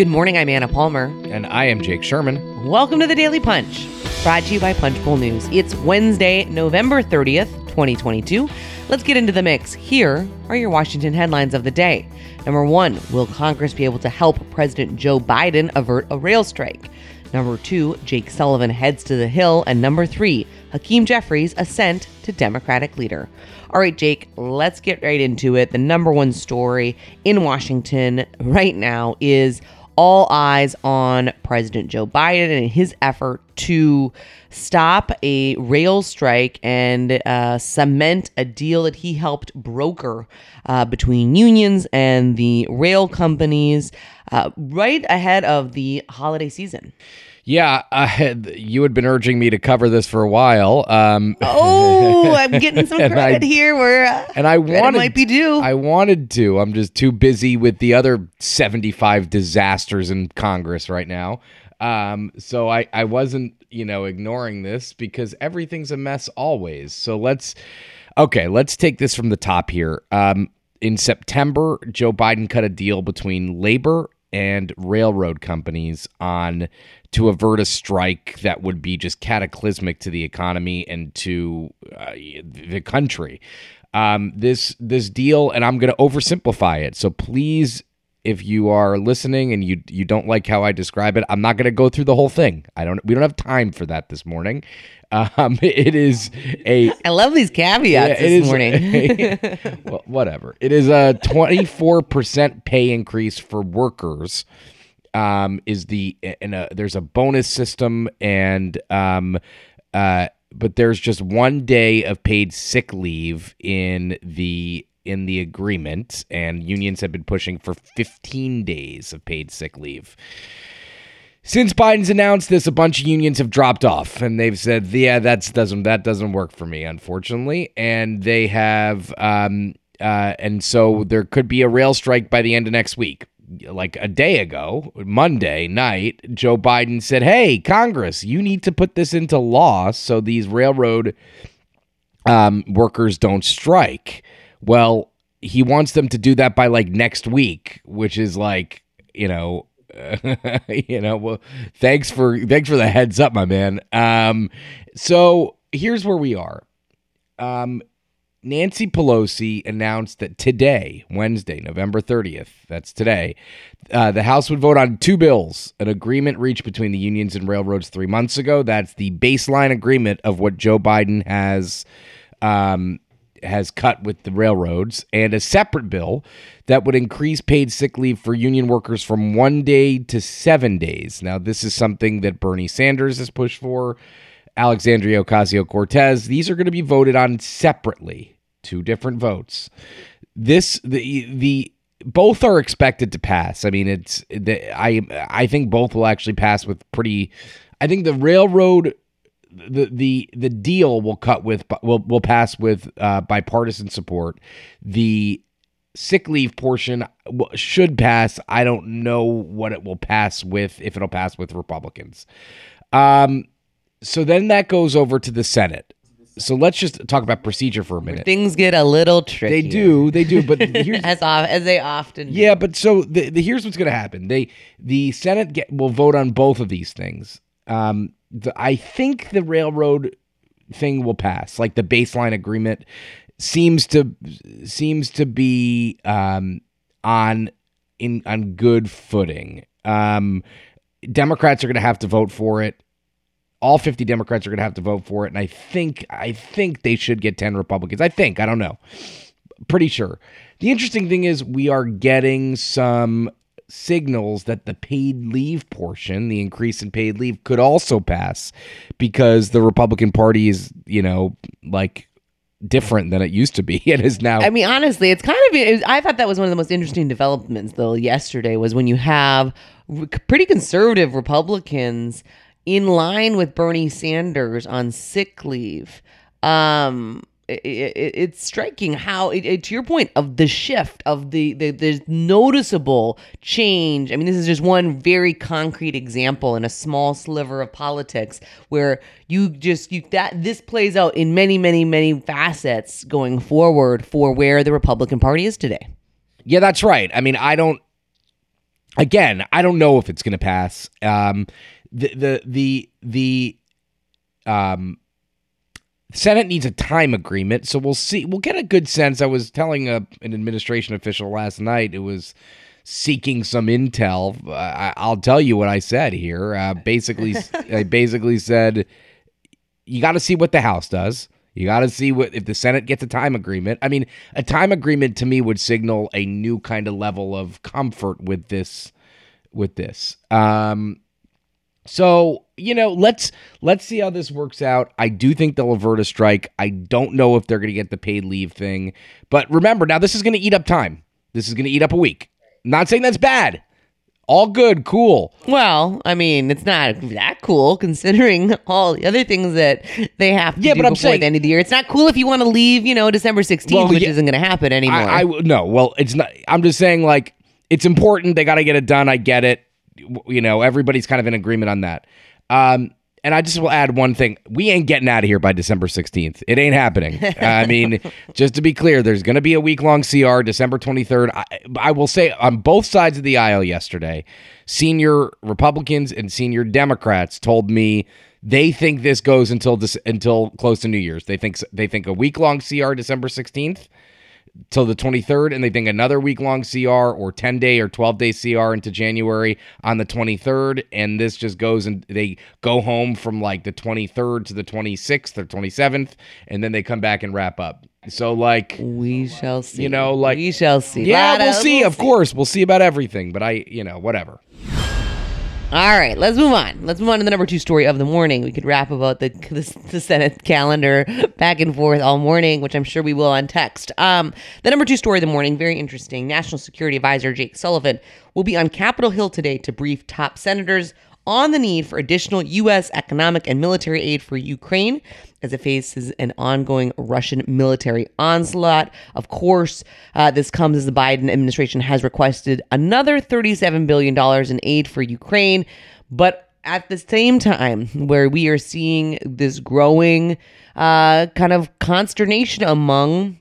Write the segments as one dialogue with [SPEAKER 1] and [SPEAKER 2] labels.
[SPEAKER 1] Good morning, I'm Anna Palmer.
[SPEAKER 2] And I am Jake Sherman.
[SPEAKER 1] Welcome to the Daily Punch, brought to you by Punchbowl News. It's Wednesday, November 30th, 2022. Let's get into the mix. Here are your Washington headlines of the day. Number one, will Congress be able to help President Joe Biden avert a rail strike? Number two, Jake Sullivan heads to the Hill. And number three, Hakeem Jeffries ascent to Democratic leader. All right, Jake, let's get right into it. The number one story in Washington right now is all eyes on President Joe Biden and his effort to stop a rail strike and uh, cement a deal that he helped broker uh, between unions and the rail companies uh, right ahead of the holiday season.
[SPEAKER 2] Yeah, I had, you had been urging me to cover this for a while. Um,
[SPEAKER 1] oh, I'm getting some credit I, here where uh,
[SPEAKER 2] and I wanted
[SPEAKER 1] might be due.
[SPEAKER 2] I wanted to. I'm just too busy with the other 75 disasters in Congress right now. Um, so I I wasn't you know ignoring this because everything's a mess always. So let's okay, let's take this from the top here. Um, in September, Joe Biden cut a deal between labor and railroad companies on to avert a strike that would be just cataclysmic to the economy and to uh, the country. Um, this this deal, and I'm going to oversimplify it. So please, if you are listening and you you don't like how I describe it, I'm not going to go through the whole thing. I don't. We don't have time for that this morning. Um, it is a.
[SPEAKER 1] I love these caveats yeah, this morning.
[SPEAKER 2] A, well, whatever. It is a 24% pay increase for workers. Um, is the and a, there's a bonus system and um, uh, but there's just one day of paid sick leave in the in the agreement, and unions have been pushing for 15 days of paid sick leave. Since Biden's announced this, a bunch of unions have dropped off, and they've said, "Yeah, that's doesn't that doesn't work for me, unfortunately." And they have, um, uh, and so there could be a rail strike by the end of next week. Like a day ago, Monday night, Joe Biden said, "Hey, Congress, you need to put this into law so these railroad um, workers don't strike." Well, he wants them to do that by like next week, which is like you know you know, well, thanks for thanks for the heads up, my man. Um, so here's where we are. Um, Nancy Pelosi announced that today, Wednesday, November 30th, that's today, uh, the House would vote on two bills. An agreement reached between the unions and railroads three months ago. That's the baseline agreement of what Joe Biden has um, has cut with the railroads, and a separate bill that would increase paid sick leave for union workers from one day to seven days. Now, this is something that Bernie Sanders has pushed for, Alexandria Ocasio Cortez. These are going to be voted on separately, two different votes. This, the, the, both are expected to pass. I mean, it's the, I I think both will actually pass with pretty. I think the railroad the the the deal will cut with will will pass with uh, bipartisan support. The sick leave portion should pass. I don't know what it will pass with if it'll pass with Republicans. Um, so then that goes over to the Senate. So let's just talk about procedure for a minute.
[SPEAKER 1] Things get a little tricky.
[SPEAKER 2] They do, they do, but here's,
[SPEAKER 1] as as they often. Do.
[SPEAKER 2] Yeah, but so the, the, here's what's going to happen. They the Senate get, will vote on both of these things. Um, the, I think the railroad thing will pass. Like the baseline agreement seems to seems to be um, on in on good footing. Um, Democrats are going to have to vote for it. All 50 Democrats are going to have to vote for it, and I think I think they should get 10 Republicans. I think I don't know, pretty sure. The interesting thing is we are getting some signals that the paid leave portion, the increase in paid leave, could also pass because the Republican Party is, you know, like different than it used to be. It is now.
[SPEAKER 1] I mean, honestly, it's kind of. It I thought that was one of the most interesting developments, though. Yesterday was when you have pretty conservative Republicans in line with Bernie Sanders on sick leave. Um, it, it, it's striking how it, to your point of the shift of the, the there's noticeable change i mean this is just one very concrete example in a small sliver of politics where you just you that this plays out in many many many facets going forward for where the republican party is today
[SPEAKER 2] yeah that's right i mean i don't again, I don't know if it's going to pass. Um, the the the the um, Senate needs a time agreement, so we'll see. We'll get a good sense. I was telling a, an administration official last night. It was seeking some intel. Uh, I, will tell you what I said here. Uh, basically, I basically said you got to see what the House does. You got to see what if the Senate gets a time agreement. I mean, a time agreement to me would signal a new kind of level of comfort with this. With this, um, so you know, let's let's see how this works out. I do think they'll avert a strike. I don't know if they're going to get the paid leave thing, but remember, now this is going to eat up time. This is going to eat up a week. not saying that's bad all good, cool.
[SPEAKER 1] Well, I mean, it's not that cool considering all the other things that they have to yeah, do but I'm before saying, the end of the year. It's not cool if you want to leave, you know, December 16th, well, which yeah, isn't going to happen anymore.
[SPEAKER 2] I, I no, well, it's not. I'm just saying, like, it's important. They got to get it done. I get it. You know, everybody's kind of in agreement on that. Um, and I just will add one thing. We ain't getting out of here by December 16th. It ain't happening. I mean, just to be clear, there's going to be a week long CR December 23rd. I, I, will say on both sides of the aisle yesterday, senior Republicans and senior Democrats told me they think this goes until this, until close to New Year's. They think they think a week long CR December 16th till the 23rd and they think another week long CR or 10 day or 12 day CR into January on the 23rd and this just goes and they go home from like the 23rd to the 26th or 27th and then they come back and wrap up. So like
[SPEAKER 1] we shall see.
[SPEAKER 2] You know like
[SPEAKER 1] we shall see.
[SPEAKER 2] Yeah, we'll see. We'll of see. course, we'll see about everything, but I, you know, whatever.
[SPEAKER 1] All right, let's move on. Let's move on to the number two story of the morning. We could rap about the the, the Senate calendar back and forth all morning, which I'm sure we will on text. Um, the number two story of the morning, very interesting. National Security Advisor Jake Sullivan will be on Capitol Hill today to brief top senators on the need for additional U.S. economic and military aid for Ukraine as it faces an ongoing Russian military onslaught. Of course, uh, this comes as the Biden administration has requested another $37 billion in aid for Ukraine. But at the same time, where we are seeing this growing uh, kind of consternation among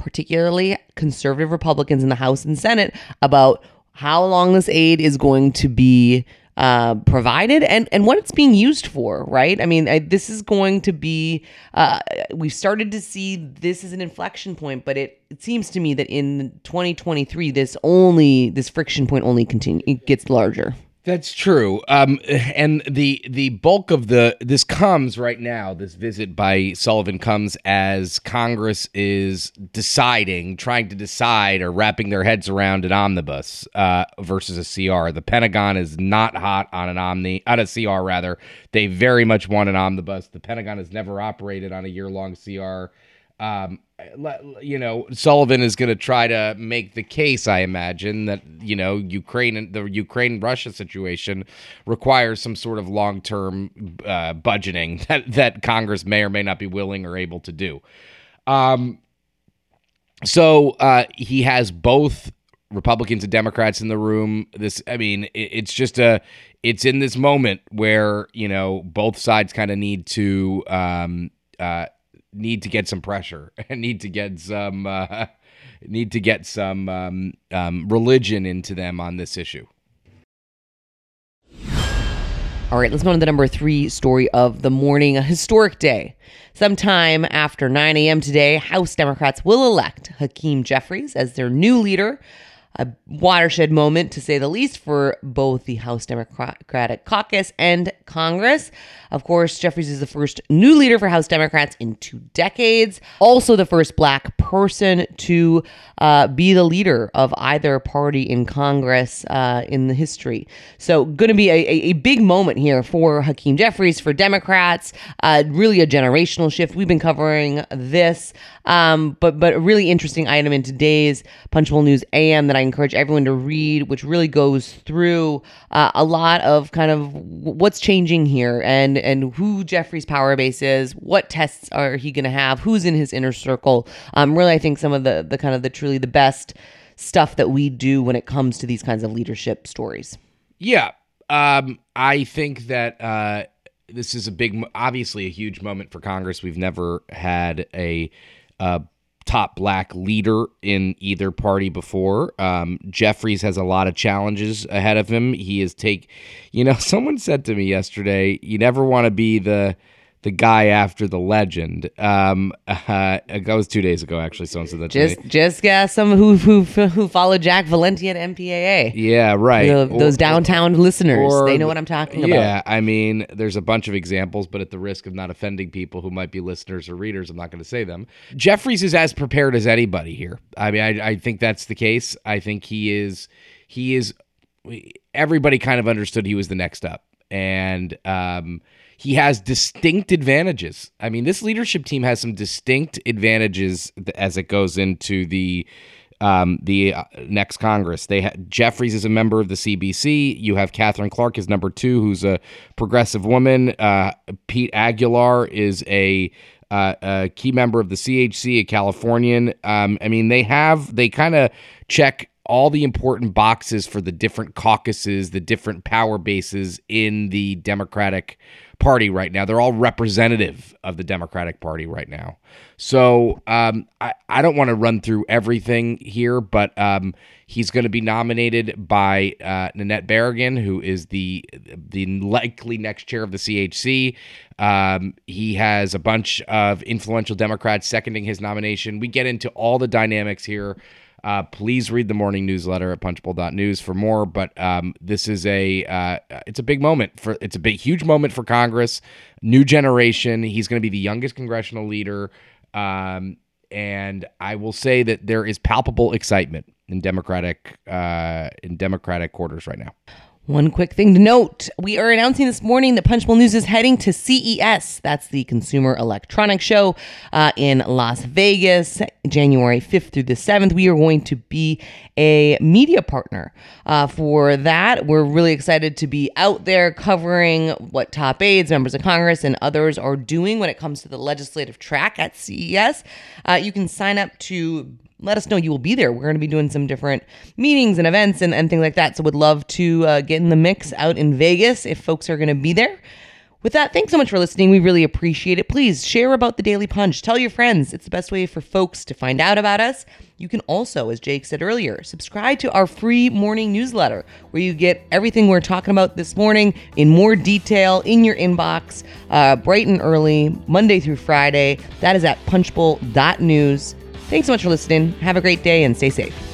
[SPEAKER 1] particularly conservative Republicans in the House and Senate about how long this aid is going to be uh, provided and, and what it's being used for, right? I mean, I, this is going to be, uh, we've started to see this is an inflection point, but it, it seems to me that in 2023, this only, this friction point only continue, it gets larger.
[SPEAKER 2] That's true. Um, and the the bulk of the this comes right now. This visit by Sullivan comes as Congress is deciding, trying to decide, or wrapping their heads around an omnibus uh, versus a CR. The Pentagon is not hot on an omni on a CR. Rather, they very much want an omnibus. The Pentagon has never operated on a year long CR. Um, you know, Sullivan is going to try to make the case, I imagine, that, you know, Ukraine, and the Ukraine Russia situation requires some sort of long term uh, budgeting that, that Congress may or may not be willing or able to do. Um, so uh, he has both Republicans and Democrats in the room. This, I mean, it, it's just a, it's in this moment where, you know, both sides kind of need to, um, uh, need to get some pressure and need to get some uh, need to get some um, um, religion into them on this issue.
[SPEAKER 1] All right, let's go to the number three story of the morning. A historic day. Sometime after 9 a.m. today, House Democrats will elect Hakeem Jeffries as their new leader a watershed moment, to say the least, for both the House Democratic Caucus and Congress. Of course, Jeffries is the first new leader for House Democrats in two decades, also the first black person to uh, be the leader of either party in Congress uh, in the history. So, going to be a, a, big moment here for Hakeem Jeffries, for Democrats, uh, really a generational shift. We've been covering this, um, but, but a really interesting item in today's Punchbowl News AM that I encourage everyone to read, which really goes through uh, a lot of kind of what's changing here and and who Jeffries' power base is, what tests are he going to have, who's in his inner circle. Um, really, I think some of the the kind of the truly the best stuff that we do when it comes to these kinds of leadership stories.
[SPEAKER 2] Yeah, um, I think that. Uh, this is a big, obviously a huge moment for Congress. We've never had a uh, top black leader in either party before. Um, Jeffries has a lot of challenges ahead of him. He is take, you know, someone said to me yesterday, you never want to be the the guy after the legend. Um, uh, it was two days ago actually. Someone said that.
[SPEAKER 1] Just
[SPEAKER 2] to me.
[SPEAKER 1] just got some who who who followed Jack Valenti at MPAA.
[SPEAKER 2] Yeah, right.
[SPEAKER 1] Those
[SPEAKER 2] Or-
[SPEAKER 1] downtown listeners,
[SPEAKER 2] or
[SPEAKER 1] they know what I'm talking about.
[SPEAKER 2] Yeah, I mean, there's a bunch of examples, but at the risk of not offending people who might be listeners or readers, I'm not going to say them. Jeffries is as prepared as anybody here. I mean, I, I think that's the case. I think he is. He is. Everybody kind of understood he was the next up, and um, he has distinct advantages. I mean, this leadership team has some distinct advantages as it goes into the um, the uh, next Congress. They ha- Jeffries is a member of the CBC. You have Katherine Clark is number two, who's a progressive woman. Uh, Pete Aguilar is a uh, a key member of the CHC, a Californian. Um, I mean, they have they kind of check all the important boxes for the different caucuses, the different power bases in the Democratic Party right now. They're all representative of the Democratic Party right now. So um, I, I don't want to run through everything here, but um, he's going to be nominated by uh, Nanette Barragán, who is the the likely next chair of the CHC. Um, he has a bunch of influential Democrats seconding his nomination. We get into all the dynamics here. Uh, please read the morning newsletter at punchbowl.news for more. But um, this is a uh, it's a big moment for it's a big huge moment for Congress, new generation. He's going to be the youngest congressional leader, um, and I will say that there is palpable excitement in Democratic uh, in Democratic quarters right now.
[SPEAKER 1] One quick thing to note we are announcing this morning that Punchbowl News is heading to CES. That's the Consumer Electronics Show uh, in Las Vegas, January 5th through the 7th. We are going to be a media partner uh, for that. We're really excited to be out there covering what top aides, members of Congress, and others are doing when it comes to the legislative track at CES. Uh, you can sign up to let us know you will be there. We're going to be doing some different meetings and events and, and things like that. So would love to uh, get in the mix out in Vegas if folks are going to be there. With that, thanks so much for listening. We really appreciate it. Please share about the Daily Punch. Tell your friends. It's the best way for folks to find out about us. You can also, as Jake said earlier, subscribe to our free morning newsletter where you get everything we're talking about this morning in more detail in your inbox, uh, bright and early, Monday through Friday. That is at punchbowl.news. Thanks so much for listening. Have a great day and stay safe.